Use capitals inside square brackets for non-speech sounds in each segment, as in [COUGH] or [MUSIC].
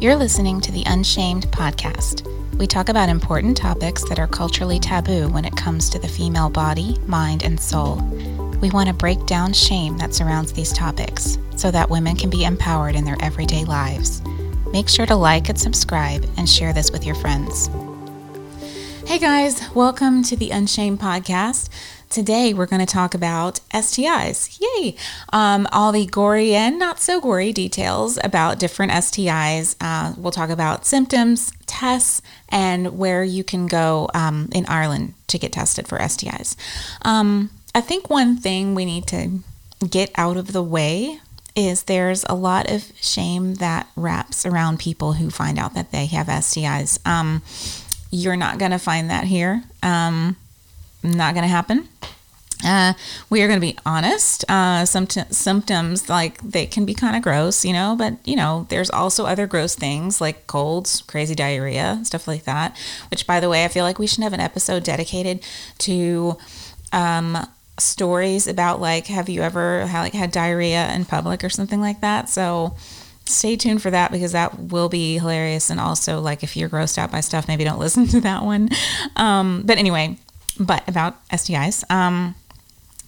You're listening to the Unshamed podcast. We talk about important topics that are culturally taboo when it comes to the female body, mind, and soul. We want to break down shame that surrounds these topics so that women can be empowered in their everyday lives. Make sure to like and subscribe and share this with your friends. Hey guys, welcome to the Unshamed podcast. Today we're going to talk about STIs. Yay! Um, all the gory and not so gory details about different STIs. Uh, we'll talk about symptoms, tests, and where you can go um, in Ireland to get tested for STIs. Um, I think one thing we need to get out of the way is there's a lot of shame that wraps around people who find out that they have STIs. Um, you're not going to find that here. Um, not going to happen. Uh, we are going to be honest. Uh, some t- symptoms like they can be kind of gross, you know, but you know, there's also other gross things like colds, crazy diarrhea, stuff like that. Which, by the way, I feel like we should have an episode dedicated to um, stories about like, have you ever had, like had diarrhea in public or something like that? So stay tuned for that because that will be hilarious. And also, like, if you're grossed out by stuff, maybe don't [LAUGHS] listen to that one. Um, but anyway, but about STIs, um,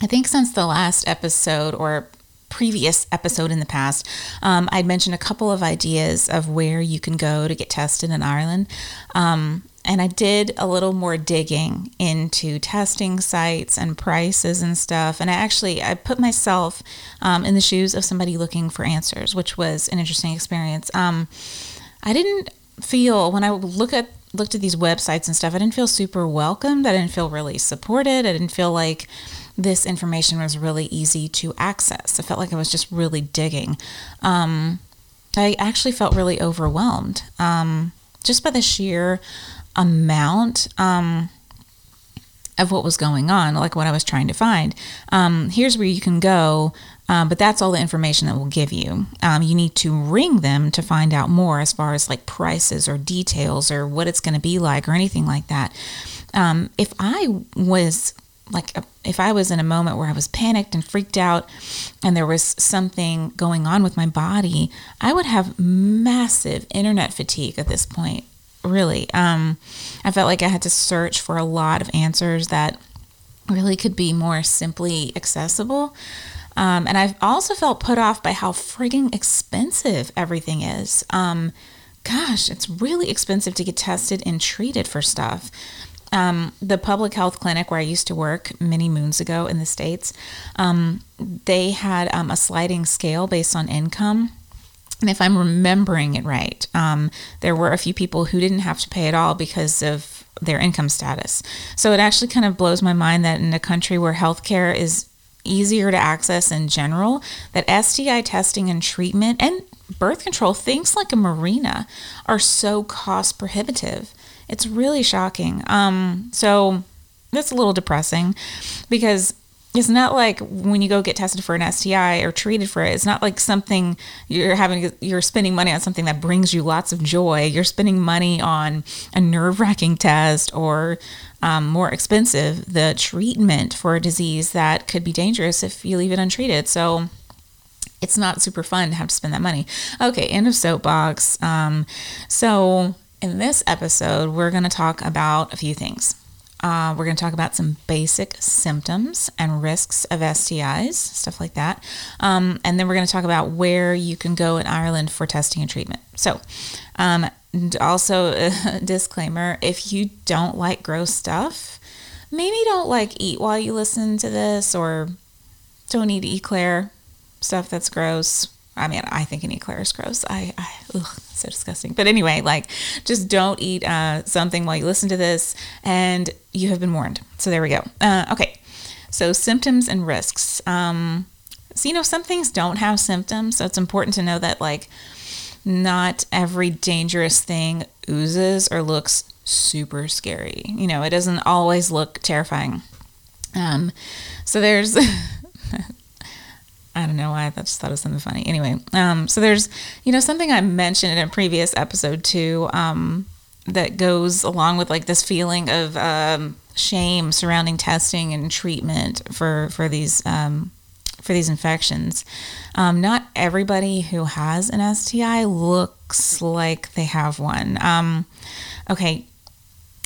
I think since the last episode or previous episode in the past, um, I'd mentioned a couple of ideas of where you can go to get tested in Ireland. Um, and I did a little more digging into testing sites and prices and stuff. And I actually I put myself um, in the shoes of somebody looking for answers, which was an interesting experience. Um, I didn't feel when I look at looked at these websites and stuff, I didn't feel super welcomed. I didn't feel really supported. I didn't feel like this information was really easy to access. I felt like I was just really digging. Um, I actually felt really overwhelmed um, just by the sheer amount um, of what was going on, like what I was trying to find. Um, here's where you can go, um, but that's all the information that will give you. Um, you need to ring them to find out more as far as like prices or details or what it's going to be like or anything like that. Um, if I was like if I was in a moment where I was panicked and freaked out and there was something going on with my body, I would have massive internet fatigue at this point really. Um, I felt like I had to search for a lot of answers that really could be more simply accessible. Um, and I've also felt put off by how frigging expensive everything is. Um, gosh, it's really expensive to get tested and treated for stuff. Um, the public health clinic where I used to work many moons ago in the States, um, they had um, a sliding scale based on income. And if I'm remembering it right, um, there were a few people who didn't have to pay at all because of their income status. So it actually kind of blows my mind that in a country where healthcare is easier to access in general, that STI testing and treatment and birth control, things like a Mirena, are so cost prohibitive. It's really shocking. Um, so that's a little depressing because it's not like when you go get tested for an STI or treated for it, it's not like something you're having, you're spending money on something that brings you lots of joy. You're spending money on a nerve wracking test or um, more expensive, the treatment for a disease that could be dangerous if you leave it untreated. So it's not super fun to have to spend that money. Okay, end of soapbox. Um, so in this episode, we're going to talk about a few things. Uh, we're going to talk about some basic symptoms and risks of STIs, stuff like that. Um, and then we're going to talk about where you can go in Ireland for testing and treatment. So, um, also, a [LAUGHS] disclaimer if you don't like gross stuff, maybe don't like eat while you listen to this or don't eat eclair stuff that's gross I mean, I think an eclair is gross. I, I ugh, so disgusting. But anyway, like, just don't eat uh, something while you listen to this, and you have been warned. So there we go. Uh, okay, so symptoms and risks. Um, so you know, some things don't have symptoms, so it's important to know that like, not every dangerous thing oozes or looks super scary. You know, it doesn't always look terrifying. Um, so there's [LAUGHS] I don't know why. I just thought it was something funny. Anyway, um, so there's, you know, something I mentioned in a previous episode too um, that goes along with like this feeling of um, shame surrounding testing and treatment for for these um, for these infections. Um, not everybody who has an STI looks like they have one. Um, okay,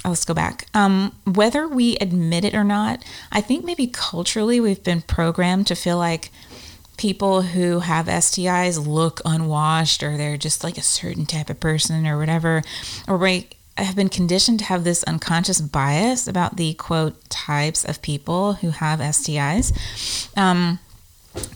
let's go back. Um, whether we admit it or not, I think maybe culturally we've been programmed to feel like people who have STIs look unwashed or they're just like a certain type of person or whatever, or we have been conditioned to have this unconscious bias about the quote types of people who have STIs. Um,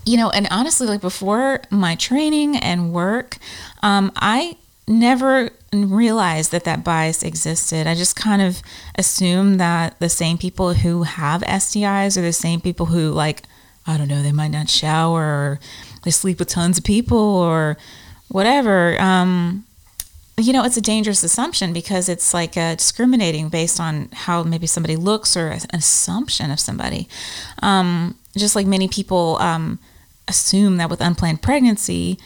you know, and honestly, like before my training and work, um, I never realized that that bias existed. I just kind of assumed that the same people who have STIs are the same people who, like, I don't know, they might not shower or they sleep with tons of people or whatever. Um, you know, it's a dangerous assumption because it's like uh, discriminating based on how maybe somebody looks or an assumption of somebody. Um, just like many people um, assume that with unplanned pregnancy,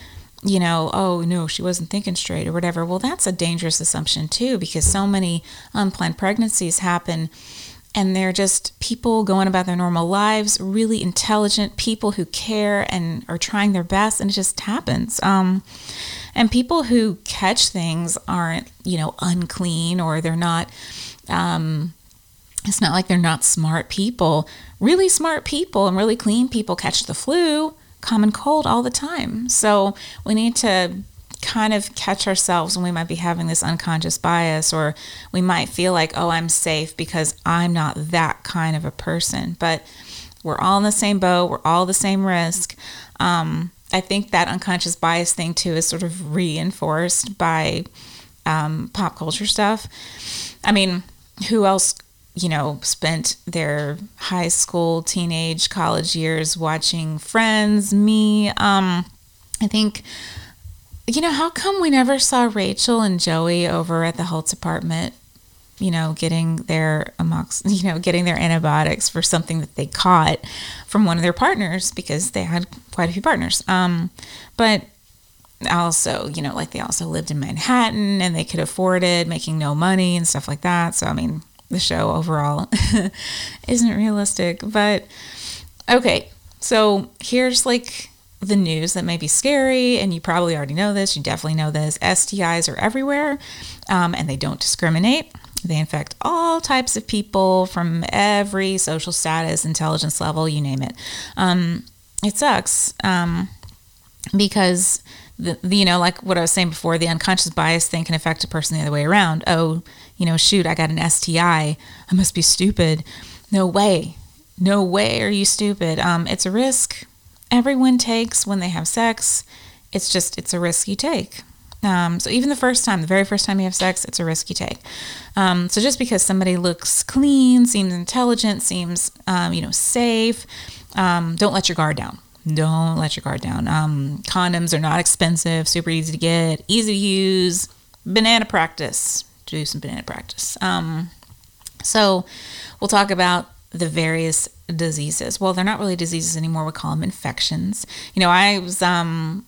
you know, oh no, she wasn't thinking straight or whatever. Well, that's a dangerous assumption too because so many unplanned pregnancies happen and they're just people going about their normal lives, really intelligent people who care and are trying their best, and it just happens. Um, and people who catch things aren't, you know, unclean or they're not. Um, it's not like they're not smart people. Really smart people and really clean people catch the flu common cold all the time. So we need to kind of catch ourselves when we might be having this unconscious bias, or we might feel like, oh, I'm safe because I'm not that kind of a person. But we're all in the same boat, we're all the same risk. Um, I think that unconscious bias thing too is sort of reinforced by um, pop culture stuff. I mean, who else you know, spent their high school, teenage, college years watching Friends, me. Um, I think, you know, how come we never saw Rachel and Joey over at the health department, you know, getting their amox, [LAUGHS] you know, getting their antibiotics for something that they caught from one of their partners because they had quite a few partners. Um, but also, you know, like they also lived in Manhattan and they could afford it, making no money and stuff like that. So, I mean, the show overall [LAUGHS] isn't realistic. But okay, so here's like the news that may be scary, and you probably already know this. You definitely know this. STIs are everywhere, um, and they don't discriminate. They infect all types of people from every social status, intelligence level, you name it. Um, it sucks um, because the, the, you know, like what I was saying before, the unconscious bias thing can affect a person the other way around. Oh, you know, shoot, I got an STI. I must be stupid. No way. No way are you stupid. Um, it's a risk everyone takes when they have sex. It's just, it's a risk you take. Um, so even the first time, the very first time you have sex, it's a risk you take. Um, so just because somebody looks clean, seems intelligent, seems, um, you know, safe, um, don't let your guard down. Don't let your guard down. Um, condoms are not expensive, super easy to get, easy to use. Banana practice do some banana practice. Um, so we'll talk about the various diseases. Well, they're not really diseases anymore. We call them infections. You know, I was um,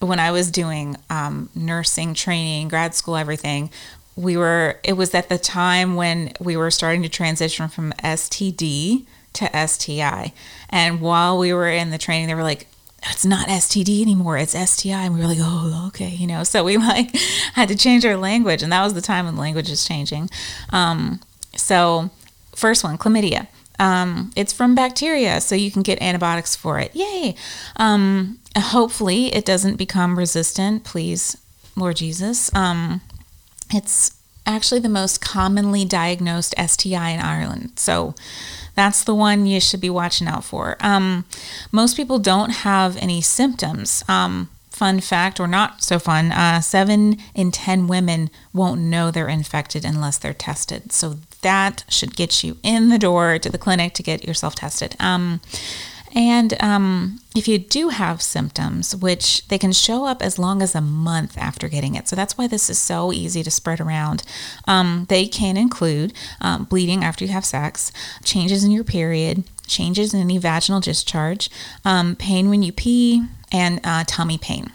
when I was doing um, nursing training, grad school, everything. We were. It was at the time when we were starting to transition from STD to STI, and while we were in the training, they were like, it's not STD anymore, it's STI. And we were like, oh, okay, you know. So we [LAUGHS] like had to change our language, and that was the time when language is changing. Um, so, first one, chlamydia. Um, it's from bacteria, so you can get antibiotics for it. Yay! Um, hopefully, it doesn't become resistant. Please, Lord Jesus. Um, it's actually the most commonly diagnosed STI in Ireland. So, that's the one you should be watching out for. Um, most people don't have any symptoms. Um, fun fact, or not so fun, uh, seven in 10 women won't know they're infected unless they're tested. So that should get you in the door to the clinic to get yourself tested. Um, and um, if you do have symptoms, which they can show up as long as a month after getting it, so that's why this is so easy to spread around. Um, they can include um, bleeding after you have sex, changes in your period, changes in any vaginal discharge, um, pain when you pee, and uh, tummy pain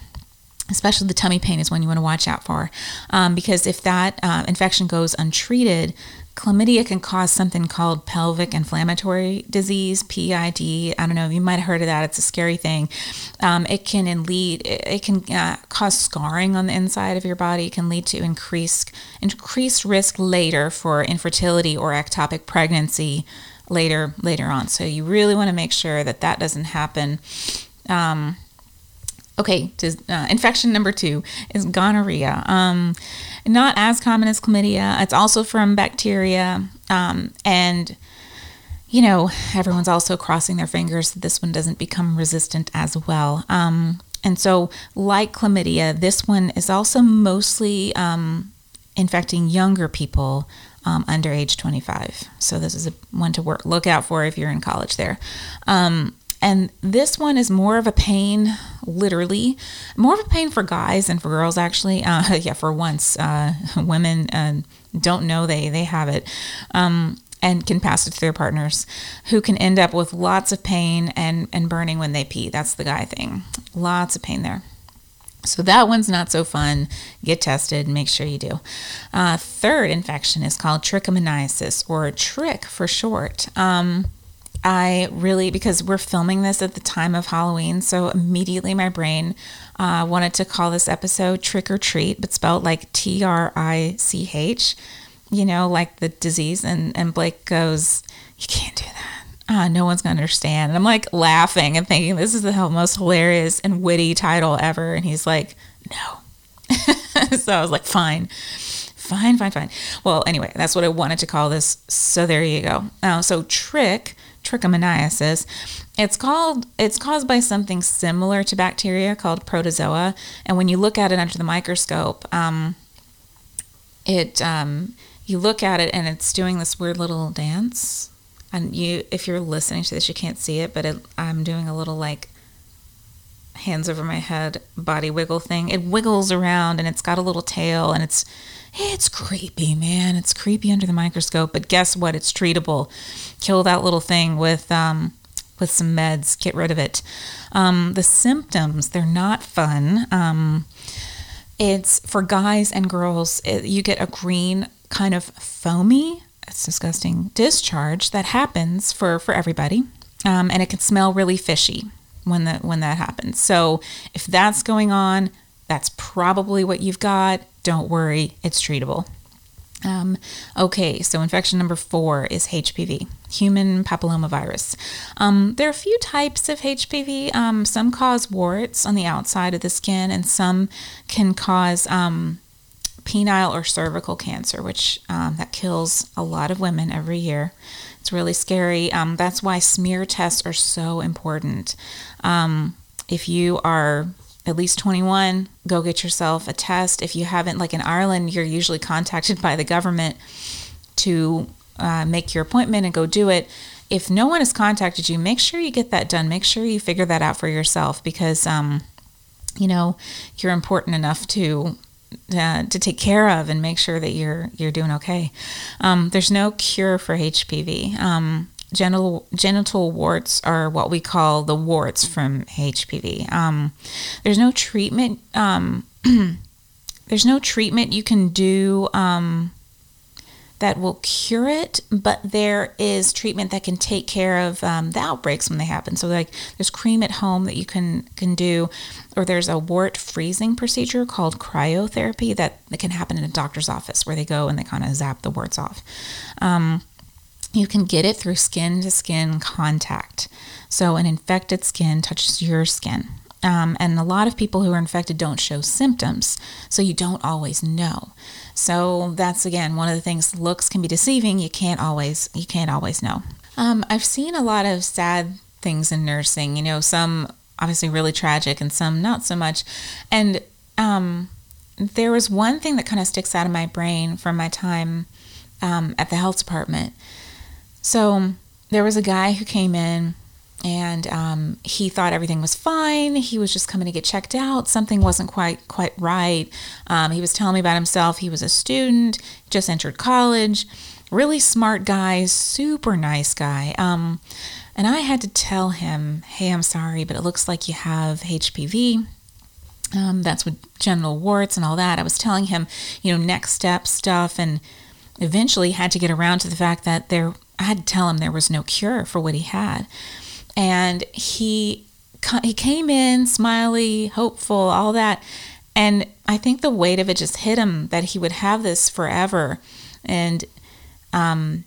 especially the tummy pain is one you want to watch out for um, because if that uh, infection goes untreated chlamydia can cause something called pelvic inflammatory disease, PID. I don't know, you might have heard of that. It's a scary thing. Um, it can lead, it can uh, cause scarring on the inside of your body. It can lead to increased increased risk later for infertility or ectopic pregnancy later later on. So you really want to make sure that that doesn't happen. Um, Okay, uh, infection number two is gonorrhea. Um, not as common as chlamydia. It's also from bacteria. Um, and, you know, everyone's also crossing their fingers that this one doesn't become resistant as well. Um, and so, like chlamydia, this one is also mostly um, infecting younger people um, under age 25. So, this is a one to work, look out for if you're in college there. Um, and this one is more of a pain, literally, more of a pain for guys than for girls, actually. Uh, [LAUGHS] yeah, for once, uh, [LAUGHS] women uh, don't know they, they have it. Um, and can pass it to their partners who can end up with lots of pain and, and burning when they pee. That's the guy thing. Lots of pain there. So that one's not so fun. Get tested. Make sure you do. Uh, third infection is called trichomoniasis, or trich for short. Um, I really, because we're filming this at the time of Halloween, so immediately my brain uh, wanted to call this episode Trick or Treat, but spelled like T R I C H, you know, like the disease. And, and Blake goes, You can't do that. Uh, no one's going to understand. And I'm like laughing and thinking, This is the most hilarious and witty title ever. And he's like, No. [LAUGHS] so I was like, Fine fine, fine, fine. Well, anyway, that's what I wanted to call this. So there you go. Uh, so trick trichomoniasis. It's called it's caused by something similar to bacteria called protozoa, and when you look at it under the microscope, um, it um, you look at it and it's doing this weird little dance. And you, if you're listening to this, you can't see it, but it, I'm doing a little like hands over my head body wiggle thing. It wiggles around and it's got a little tail and it's it's creepy, man. It's creepy under the microscope, but guess what? It's treatable. Kill that little thing with um, with some meds. Get rid of it. Um, the symptoms they're not fun. Um, it's for guys and girls. It, you get a green kind of foamy. It's disgusting discharge that happens for for everybody, um, and it can smell really fishy when that when that happens. So if that's going on, that's probably what you've got. Don't worry, it's treatable. Um, okay, so infection number four is HPV, human papillomavirus. Um, there are a few types of HPV. Um, some cause warts on the outside of the skin, and some can cause um, penile or cervical cancer, which um, that kills a lot of women every year. It's really scary. Um, that's why smear tests are so important. if you are at least 21, go get yourself a test. If you haven't, like in Ireland, you're usually contacted by the government to uh, make your appointment and go do it. If no one has contacted you, make sure you get that done. Make sure you figure that out for yourself because, um, you know, you're important enough to uh, to take care of and make sure that you're you're doing okay. Um, there's no cure for HPV. Um, genital genital warts are what we call the warts from HPV. Um, there's no treatment. Um, [CLEARS THROAT] there's no treatment you can do um, that will cure it, but there is treatment that can take care of um, the outbreaks when they happen. So, like, there's cream at home that you can can do, or there's a wart freezing procedure called cryotherapy that, that can happen in a doctor's office where they go and they kind of zap the warts off. Um, you can get it through skin to skin contact. So, an infected skin touches your skin. Um, and a lot of people who are infected don't show symptoms, so you don't always know. So that's again one of the things. Looks can be deceiving. You can't always you can't always know. Um, I've seen a lot of sad things in nursing. You know, some obviously really tragic, and some not so much. And um, there was one thing that kind of sticks out of my brain from my time um, at the health department so there was a guy who came in and um, he thought everything was fine. He was just coming to get checked out. Something wasn't quite quite right. Um, he was telling me about himself. He was a student, just entered college, really smart guy, super nice guy. Um, and I had to tell him, "Hey, I'm sorry, but it looks like you have HPV." Um, that's with genital warts and all that. I was telling him, you know, next step stuff and eventually had to get around to the fact that there, I had to tell him there was no cure for what he had. And he, he came in smiley, hopeful, all that. And I think the weight of it just hit him that he would have this forever and um,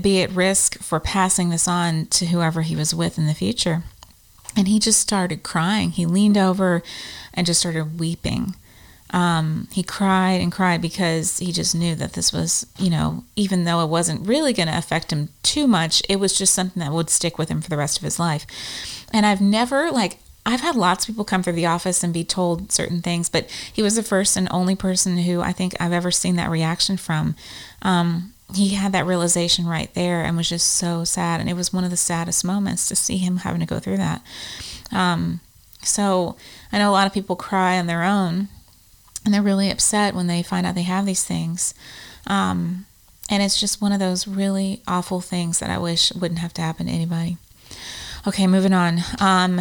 be at risk for passing this on to whoever he was with in the future. And he just started crying. He leaned over and just started weeping. Um, he cried and cried because he just knew that this was, you know, even though it wasn't really going to affect him too much, it was just something that would stick with him for the rest of his life. And I've never, like, I've had lots of people come through the office and be told certain things, but he was the first and only person who I think I've ever seen that reaction from. Um, he had that realization right there and was just so sad. And it was one of the saddest moments to see him having to go through that. Um, so I know a lot of people cry on their own and they're really upset when they find out they have these things. Um, and it's just one of those really awful things that I wish wouldn't have to happen to anybody. Okay, moving on. Um,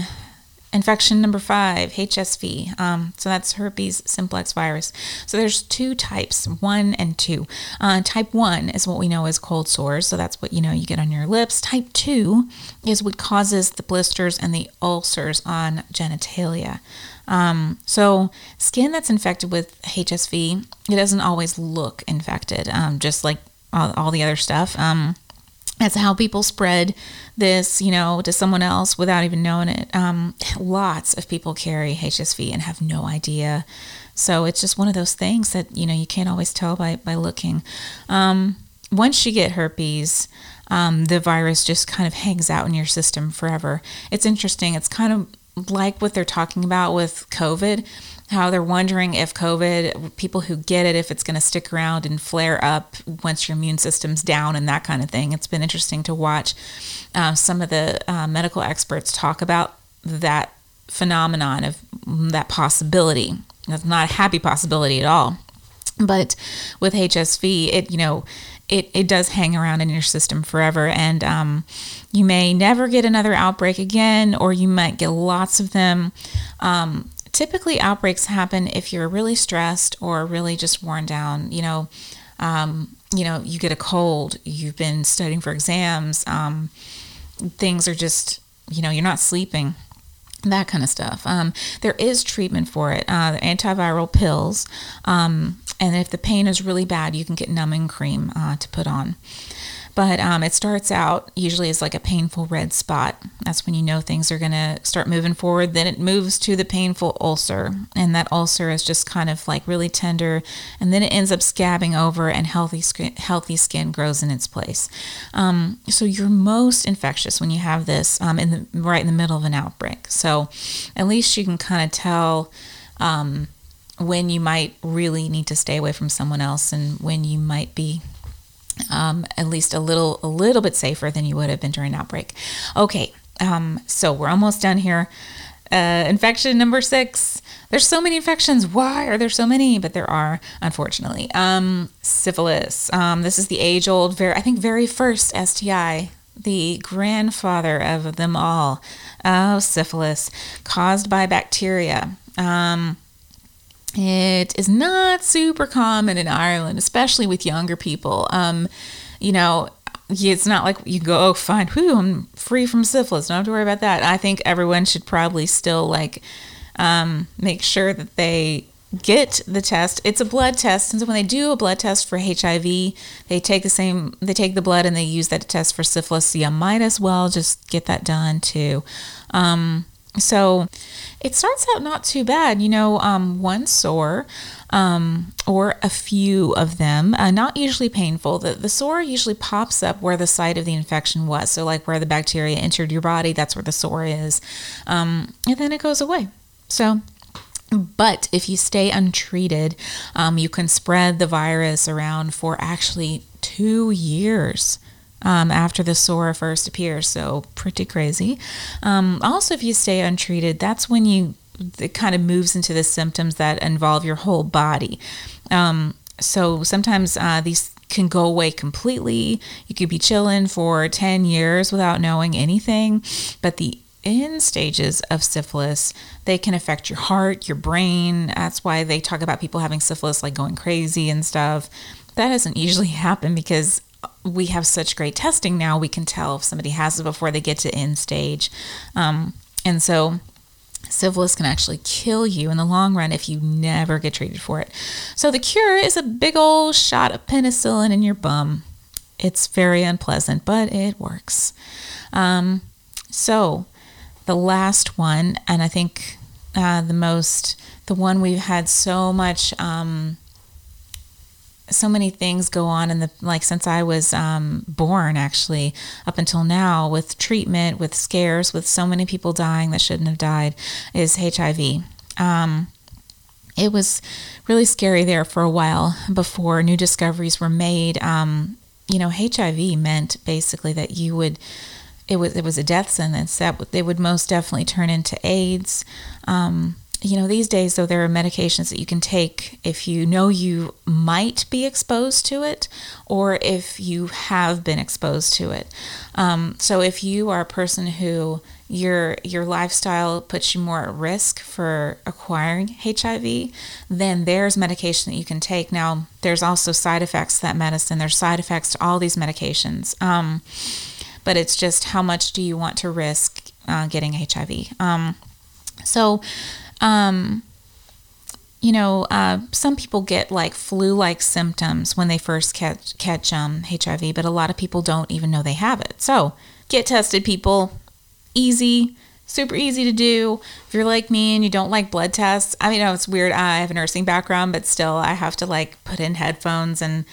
Infection number five, HSV. Um, so that's herpes simplex virus. So there's two types, one and two. Uh, type one is what we know as cold sores. So that's what you know you get on your lips. Type two is what causes the blisters and the ulcers on genitalia. Um, so skin that's infected with HSV, it doesn't always look infected, um, just like all, all, the other stuff. Um, that's how people spread this, you know, to someone else without even knowing it. Um, lots of people carry HSV and have no idea. So it's just one of those things that, you know, you can't always tell by, by looking. Um, once you get herpes, um, the virus just kind of hangs out in your system forever. It's interesting. It's kind of like what they're talking about with COVID how they're wondering if COVID, people who get it, if it's going to stick around and flare up once your immune system's down and that kind of thing. It's been interesting to watch uh, some of the uh, medical experts talk about that phenomenon of that possibility. That's not a happy possibility at all. But with HSV, it, you know, it, it does hang around in your system forever and um, you may never get another outbreak again or you might get lots of them um, typically outbreaks happen if you're really stressed or really just worn down. You know, um, you know, you get a cold, you've been studying for exams, um, things are just, you know, you're not sleeping. That kind of stuff. Um, there is treatment for it. Uh, antiviral pills, um, and if the pain is really bad, you can get numbing cream uh, to put on. But um, it starts out usually as like a painful red spot. That's when you know things are going to start moving forward. Then it moves to the painful ulcer, and that ulcer is just kind of like really tender, and then it ends up scabbing over, and healthy skin, healthy skin grows in its place. Um, so you're most infectious when you have this um, in the right in the middle of an outbreak. So at least you can kind of tell. Um, when you might really need to stay away from someone else and when you might be um, at least a little a little bit safer than you would have been during outbreak. Okay, um, so we're almost done here. Uh, infection number six. There's so many infections. Why are there so many? But there are, unfortunately. Um, syphilis. Um, this is the age-old, very I think very first STI, the grandfather of them all. Oh, syphilis, caused by bacteria. Um, it is not super common in Ireland, especially with younger people. Um, you know, it's not like you go, oh, fine, I'm free from syphilis. Don't have to worry about that. I think everyone should probably still like um, make sure that they get the test. It's a blood test, and so when they do a blood test for HIV, they take the same, they take the blood and they use that to test for syphilis. So you might as well just get that done too. Um, so it starts out not too bad. You know, um, one sore um, or a few of them, uh, not usually painful. The, the sore usually pops up where the site of the infection was. So, like where the bacteria entered your body, that's where the sore is. Um, and then it goes away. So, but if you stay untreated, um, you can spread the virus around for actually two years um, after the sore first appears. So, pretty crazy. Um, also, if you stay untreated, that's when you it kind of moves into the symptoms that involve your whole body. Um, so, sometimes uh, these can go away completely. You could be chilling for 10 years without knowing anything, but the in stages of syphilis, they can affect your heart, your brain. That's why they talk about people having syphilis like going crazy and stuff. That doesn't usually [LAUGHS] happen because we have such great testing now. We can tell if somebody has it before they get to end stage. Um, and so syphilis can actually kill you in the long run if you never get treated for it. So the cure is a big old shot of penicillin in your bum. It's very unpleasant, but it works. Um, so the last one, and I think uh, the most, the one we've had so much, um, so many things go on in the like since I was um, born, actually, up until now, with treatment, with scares, with so many people dying that shouldn't have died, is HIV. Um, it was really scary there for a while before new discoveries were made. Um, you know, HIV meant basically that you would it was it was a death sentence that it would most definitely turn into AIDS. Um, you know, these days though there are medications that you can take if you know you might be exposed to it, or if you have been exposed to it. Um, so if you are a person who your your lifestyle puts you more at risk for acquiring HIV, then there's medication that you can take. Now, there's also side effects to that medicine. There's side effects to all these medications. Um, but it's just how much do you want to risk uh, getting HIV? Um, so, um, you know, uh, some people get like flu-like symptoms when they first catch catch um, HIV, but a lot of people don't even know they have it. So, get tested, people. Easy, super easy to do. If you're like me and you don't like blood tests, I mean, know it's weird. I have a nursing background, but still, I have to like put in headphones and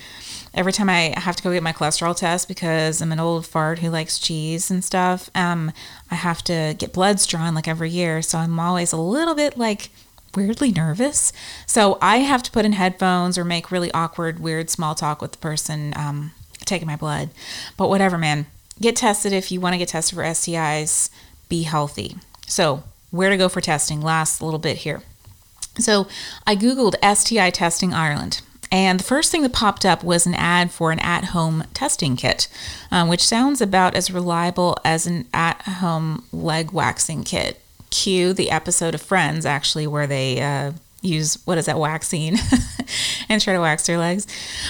every time I have to go get my cholesterol test because I'm an old fart who likes cheese and stuff, um, I have to get bloods drawn like every year. So I'm always a little bit like weirdly nervous. So I have to put in headphones or make really awkward, weird small talk with the person um, taking my blood. But whatever, man. Get tested if you want to get tested for STIs. Be healthy. So, where to go for testing? Last little bit here. So, I Googled STI testing Ireland. And the first thing that popped up was an ad for an at home testing kit, um, which sounds about as reliable as an at home leg waxing kit. Cue the episode of Friends, actually, where they uh, use what is that waxing [LAUGHS] and try to wax their legs.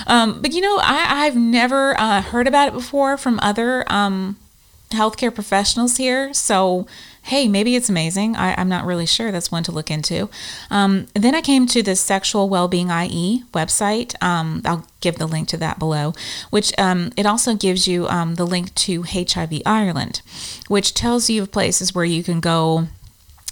Um, but you know, I, have never uh, heard about it before from other um, healthcare professionals here. So hey, maybe it's amazing. I, am not really sure. That's one to look into. Um, then I came to the Sexual Wellbeing IE website. Um, I'll give the link to that below, which um, it also gives you um, the link to HIV Ireland, which tells you of places where you can go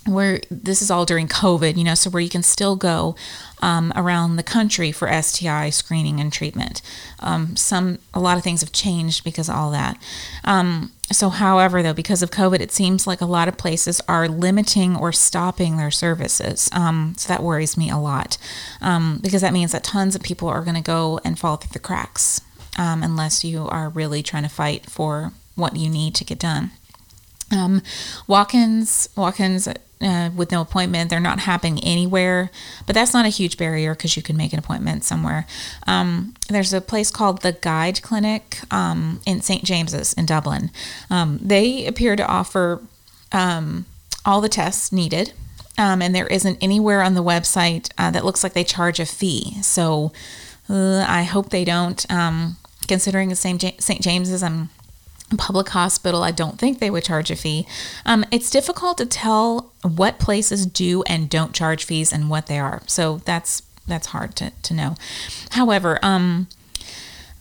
where this is all during COVID, you know, so where you can still go um, around the country for STI screening and treatment. Um, some, a lot of things have changed because of all that. Um, so, however, though, because of COVID, it seems like a lot of places are limiting or stopping their services. Um, so that worries me a lot um, because that means that tons of people are going to go and fall through the cracks um, unless you are really trying to fight for what you need to get done. Um, walk-ins, walk-ins uh, with no appointment. They're not happening anywhere, but that's not a huge barrier because you can make an appointment somewhere. Um, there's a place called the Guide Clinic um, in St. James's in Dublin. Um, they appear to offer um, all the tests needed. Um, and there isn't anywhere on the website uh, that looks like they charge a fee. So uh, I hope they don't. Considering the same St. James's, I'm public hospital, I don't think they would charge a fee. Um, it's difficult to tell what places do and don't charge fees and what they are. So that's that's hard to, to know. However, um,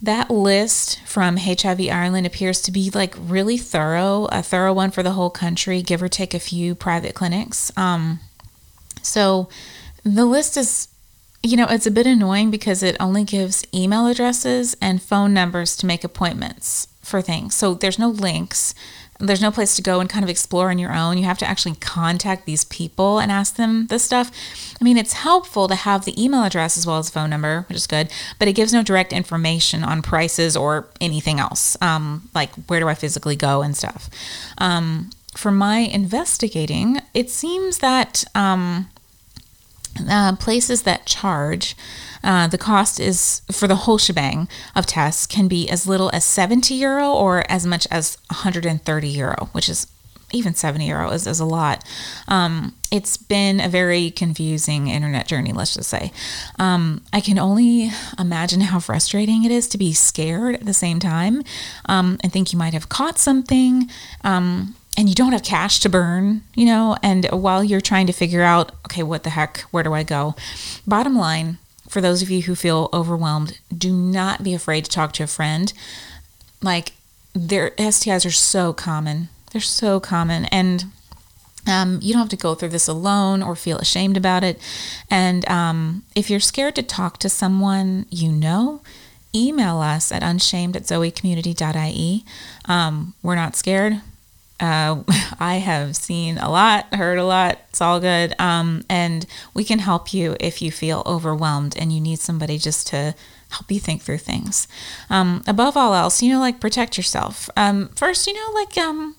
that list from HIV Ireland appears to be like really thorough, a thorough one for the whole country, give or take a few private clinics. Um, so the list is you know, it's a bit annoying because it only gives email addresses and phone numbers to make appointments for things. So there's no links. There's no place to go and kind of explore on your own. You have to actually contact these people and ask them this stuff. I mean, it's helpful to have the email address as well as phone number, which is good, but it gives no direct information on prices or anything else, um, like where do I physically go and stuff. Um, for my investigating, it seems that um, uh, places that charge uh, the cost is for the whole shebang of tests can be as little as 70 euro or as much as 130 euro, which is even 70 euro is, is a lot. Um, it's been a very confusing internet journey, let's just say. Um, I can only imagine how frustrating it is to be scared at the same time um, and think you might have caught something. Um, and you don't have cash to burn, you know, and while you're trying to figure out, okay, what the heck, where do I go? Bottom line, for those of you who feel overwhelmed, do not be afraid to talk to a friend. Like, their STIs are so common. They're so common. And um, you don't have to go through this alone or feel ashamed about it. And um, if you're scared to talk to someone you know, email us at unshamed at zoecommunity.ie. Um, we're not scared. Uh, [LAUGHS] I have seen a lot, heard a lot. It's all good. Um, and we can help you if you feel overwhelmed and you need somebody just to help you think through things. Um, above all else, you know, like protect yourself. Um, first, you know, like um,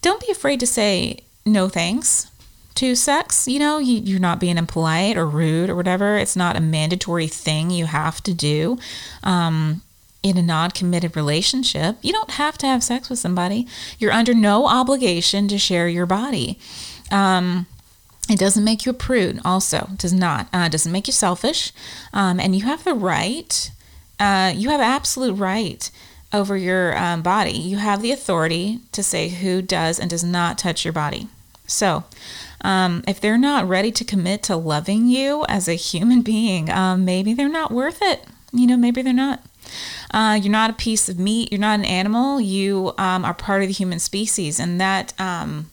don't be afraid to say no thanks to sex. You know, you, you're not being impolite or rude or whatever. It's not a mandatory thing you have to do. Um, in a non committed relationship, you don't have to have sex with somebody. You're under no obligation to share your body. Um, it doesn't make you a prude, also, does not. Uh, doesn't make you selfish. Um, and you have the right, uh, you have absolute right over your um, body. You have the authority to say who does and does not touch your body. So, um, if they're not ready to commit to loving you as a human being, um, maybe they're not worth it. You know, maybe they're not. Uh, you're not a piece of meat. You're not an animal. You um, are part of the human species, and that um,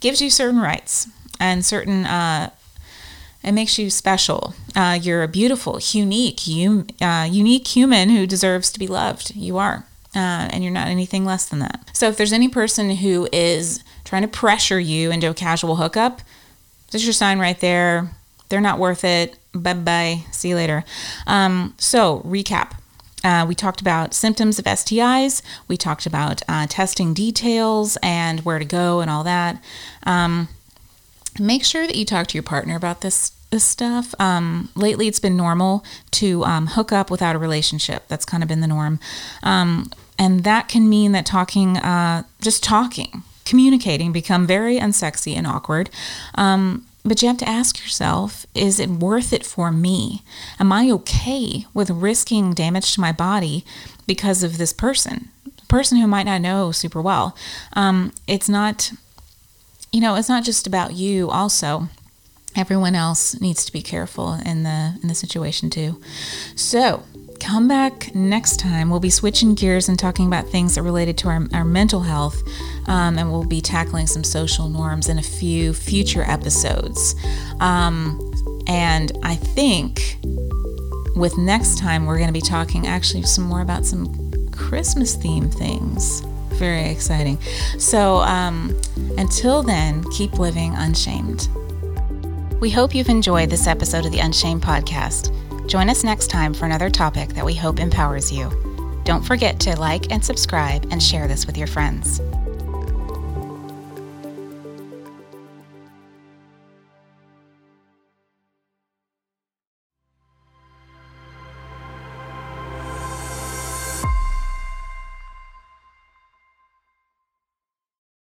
gives you certain rights and certain uh, it makes you special. Uh, you're a beautiful, unique, hum, uh, unique human who deserves to be loved. You are, uh, and you're not anything less than that. So if there's any person who is trying to pressure you into a casual hookup, there's your sign right there. They're not worth it. Bye bye. See you later. Um, so recap. Uh, we talked about symptoms of STIs. We talked about uh, testing details and where to go and all that. Um, make sure that you talk to your partner about this this stuff. Um, lately, it's been normal to um, hook up without a relationship. That's kind of been the norm, um, and that can mean that talking, uh, just talking, communicating, become very unsexy and awkward. Um, but you have to ask yourself is it worth it for me? Am I okay with risking damage to my body because of this person? A person who might not know super well. Um, it's not you know, it's not just about you also. Everyone else needs to be careful in the in the situation too. So, come back next time. We'll be switching gears and talking about things that related to our, our mental health, um, and we'll be tackling some social norms in a few future episodes. Um, and I think with next time, we're going to be talking actually some more about some Christmas theme things very exciting. So um, until then, keep living unshamed. We hope you've enjoyed this episode of the Unshamed podcast. Join us next time for another topic that we hope empowers you. Don't forget to like and subscribe and share this with your friends.